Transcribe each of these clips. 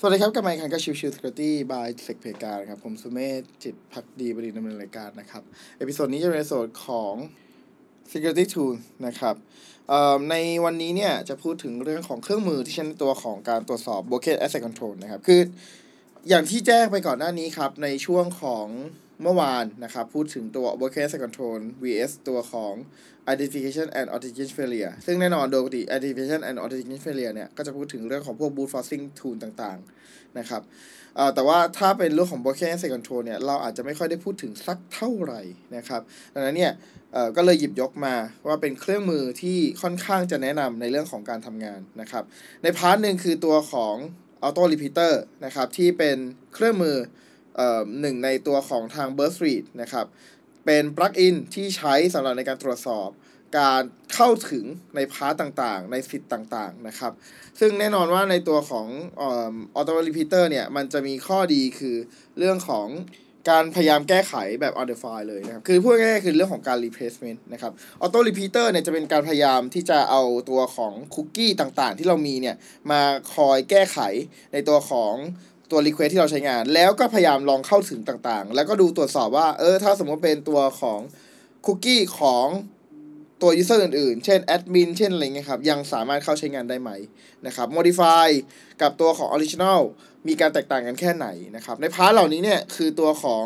สวัสดีครับ กลับมาอีกครั้งกับ Chill Chill Security by Sec Playground ครับ ผมสุเมธจิตภักดีบดินทร์ ดำเนินรายการนะครับ episode นี้จะเป็น episode ของ Security Tool นะครับในวันนี้เนี่ย จะพูดถึงเรื่องของเครื่องมือที่ใช้ในตัวของการตรวจสอบ Broken Access Control นะครับ คืออย่างที่แจ้งไปก่อนหน้านี้ครับ ในช่วงของ เมื่อวานนะครับ พูดถึงตัว Broken Access Control vs ตัวของ identification and authentication failure ซึ่งแน่นอนโดยปกติ identification and authentication failure เนี่ย ก็จะพูดถึงเรื่องของพวก brute forcing tool ต่างๆ นะครับแต่ว่าถ้าเป็นเรื่องของ broken access control เนี่ย เราอาจจะไม่ค่อยได้พูดถึงสักเท่าไหร่นะครับ ดังนั้นเนี่ยก็เลยหยิบยกมาว่าเป็นเครื่องมือที่ค่อนข้างจะแนะนำในเรื่องของการทำงานนะครับ ใน part หนึ่งคือตัวของ auto repeater นะครับที่เป็นเครื่องมือ หนึ่งในตัวของทาง Burp Suite นะครับเป็น plugin ที่ใช้สำหรับในการตรวจสอบการเข้าถึงใน part ต่างๆ ในสิทธิ์ต่างๆนะครับ ซึ่งแน่นอนว่าในตัวของ auto repeater เนี่ย มันจะมีข้อดีคือเรื่องของการพยายามแก้ไขแบบ on the fly เลยนะครับ คือพูดง่ายๆคือเรื่องของการ replacement นะครับ auto repeater เนี่ยจะเป็นการพยายามที่จะเอาตัวของคุกกี้ต่างๆ ที่เรามีเนี่ย มาคอยแก้ไขในตัวของ ตัว request ที่เราใช้งาน แล้วก็พยายามลองเข้าถึงต่างๆ แล้วก็ดูตรวจสอบว่าเออถ้าสมมติเป็นตัวของคุกกี้ของตัว user อื่นๆ เช่น admin เช่นอะไรเงี้ยครับ ยังสามารถเข้าใช้งานได้ไหมนะครับ modify กับตัวของ original มีการแตกต่างกันแค่ไหนนะครับ ใน part เหล่านี้เนี่ยคือตัวของ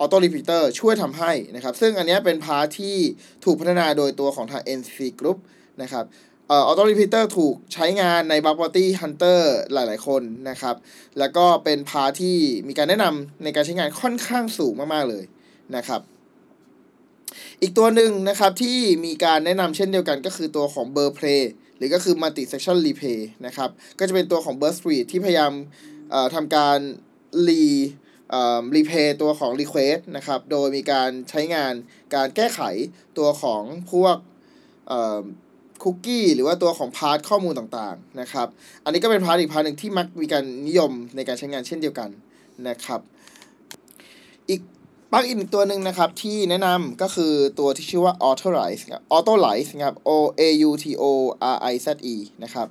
auto repeater ช่วยทำให้นะครับ ซึ่งอันนี้เป็น part ที่ถูกพัฒนาโดยตัวของทาง NCC Group นะครับ เอ่อ auto repeater ถูกใช้งานใน bug bounty hunter หลาย ๆ คนนะครับ แล้วก็เป็นพาที่มีการแนะนำในการใช้งานค่อนข้างสูงมาก ๆ เลยนะครับ อีกตัวหนึ่งนะครับที่มีการแนะนำเช่นเดียวกันก็คือตัวของ b u r p l a y หรือก็คือ multi session replay นะครับ ก็จะเป็นตัวของ Burp Suite ที่พยายามทำการ re-replay ตัวของ request นะครับ โดยมีการใช้งานการแก้ไขตัวของพวก คุกกี้หรือว่าตัวของ part ข้อมูลต่างๆนะครับ อันนี้ก็เป็น part อีก part หนึ่งที่มักมีการนิยมในการใช้งานเช่นเดียวกันนะครับ อีก ปลั๊กอินตัวหนึ่งนะครับ ที่แนะนำก็คือตัวที่ชื่อว่า Autorize ครับ Autorize ครับ O A U T O R I Z E นะครับ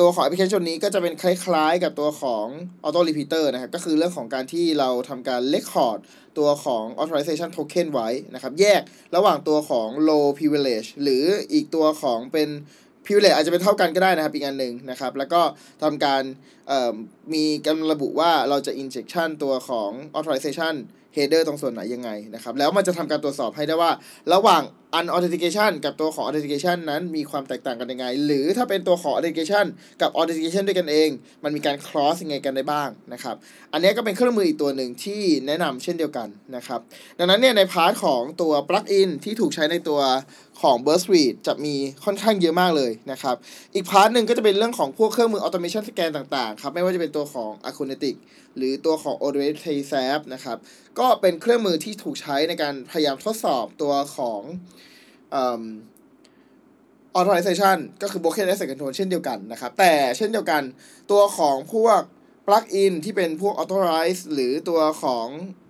ตัวของแอปพลิเคชันนี้ก็จะเป็นคล้ายๆ กับตัวของ Auto Repeater นะครับ ก็คือเรื่องของการที่เราทำการ record ตัวของ authorization token ไว้นะครับ แยกระหว่างตัวของ low privilege หรืออีกตัวของเป็น privilege อาจจะเป็นเท่ากันก็ได้นะครับ อีกอันหนึ่งนะครับ แล้วก็ทำการมีการระบุว่าเราจะ injection ตัวของ authorization header ตรงส่วนไหนยังไงนะครับ แล้วมันจะทำการตรวจสอบให้ได้ว่า ระหว่าง unauthentication กับตัวของ authentication นั้นมีความแตกต่างกันยังไง หรือถ้าเป็นตัวของ authentication กับ authentication ด้วยกันเอง มันมีการ cross ยังไงกันได้บ้างนะครับ อันนี้ก็เป็นเครื่องมืออีกตัวหนึ่งที่แนะนำเช่นเดียวกันนะครับ ดังนั้นเนี่ยใน part ของตัว plugin ที่ถูกใช้ในตัวของ Burp Suite จะมีค่อนข้างเยอะมากเลยนะครับ อีก part หนึ่งก็จะเป็นเรื่องของพวกเครื่องมือ automation scan ต่างๆ ครับ ไม่ว่าจะเป็นตัวของ Acunetix หรือตัวของ o d o t a s a p นะครับ ก็เป็นเครื่องมือที่ถูกใช้ในการพยายามทดสอบตัวของ authorization ก็คือ broken access control เช่นเดียวกันนะครับ แต่เช่นเดียวกันตัวของพวก plugin ที่เป็นพวก Autorize หรือตัวของ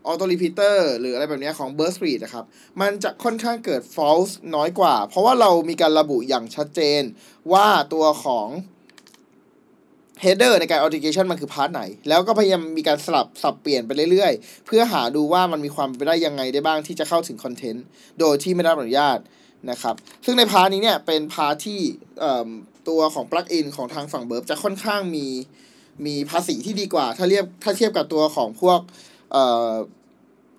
auto repeater หรืออะไรแบบนี้ของ Burp Suite นะครับ มันจะค่อนข้างเกิด false น้อยกว่า เพราะว่าเรามีการระบุอย่างชัดเจนว่าตัวของ header ในการ authentication มันคือ part ไหน แล้วก็พยายามมีการสลับสับเปลี่ยนไปเรื่อยๆ เพื่อหาดูว่ามันมีความไปได้ยังไงได้บ้างที่จะเข้าถึง content โดยที่ไม่ได้รับอนุญาตนะครับ ซึ่งใน part นี้เนี่ยเป็น part ที่ตัวของ plugin ของทางฝั่ง Burp จะค่อนข้างมี มีภาษีที่ดีกว่า ถ้าเรียบถ้าเทียบกับตัวของพวก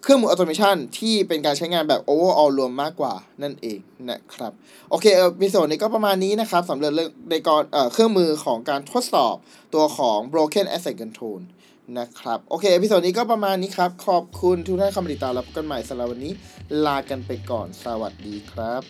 เครื่องมือ automation ที่เป็นการใช้งานแบบ overall รวมมากกว่านั่นเองนะครับ โอเค episode นี้ก็ประมาณนี้นะครับสำหรับเรื่องในกรเครื่องมือของการทดสอบตัวของ broken access control นะครับ โอเค episode นี้ก็ประมาณนี้ครับ ขอบคุณทุกท่านที่ติดตามแล้วพบกันใหม่สำหรับวันนี้ ลากันไปก่อนสวัสดีครับ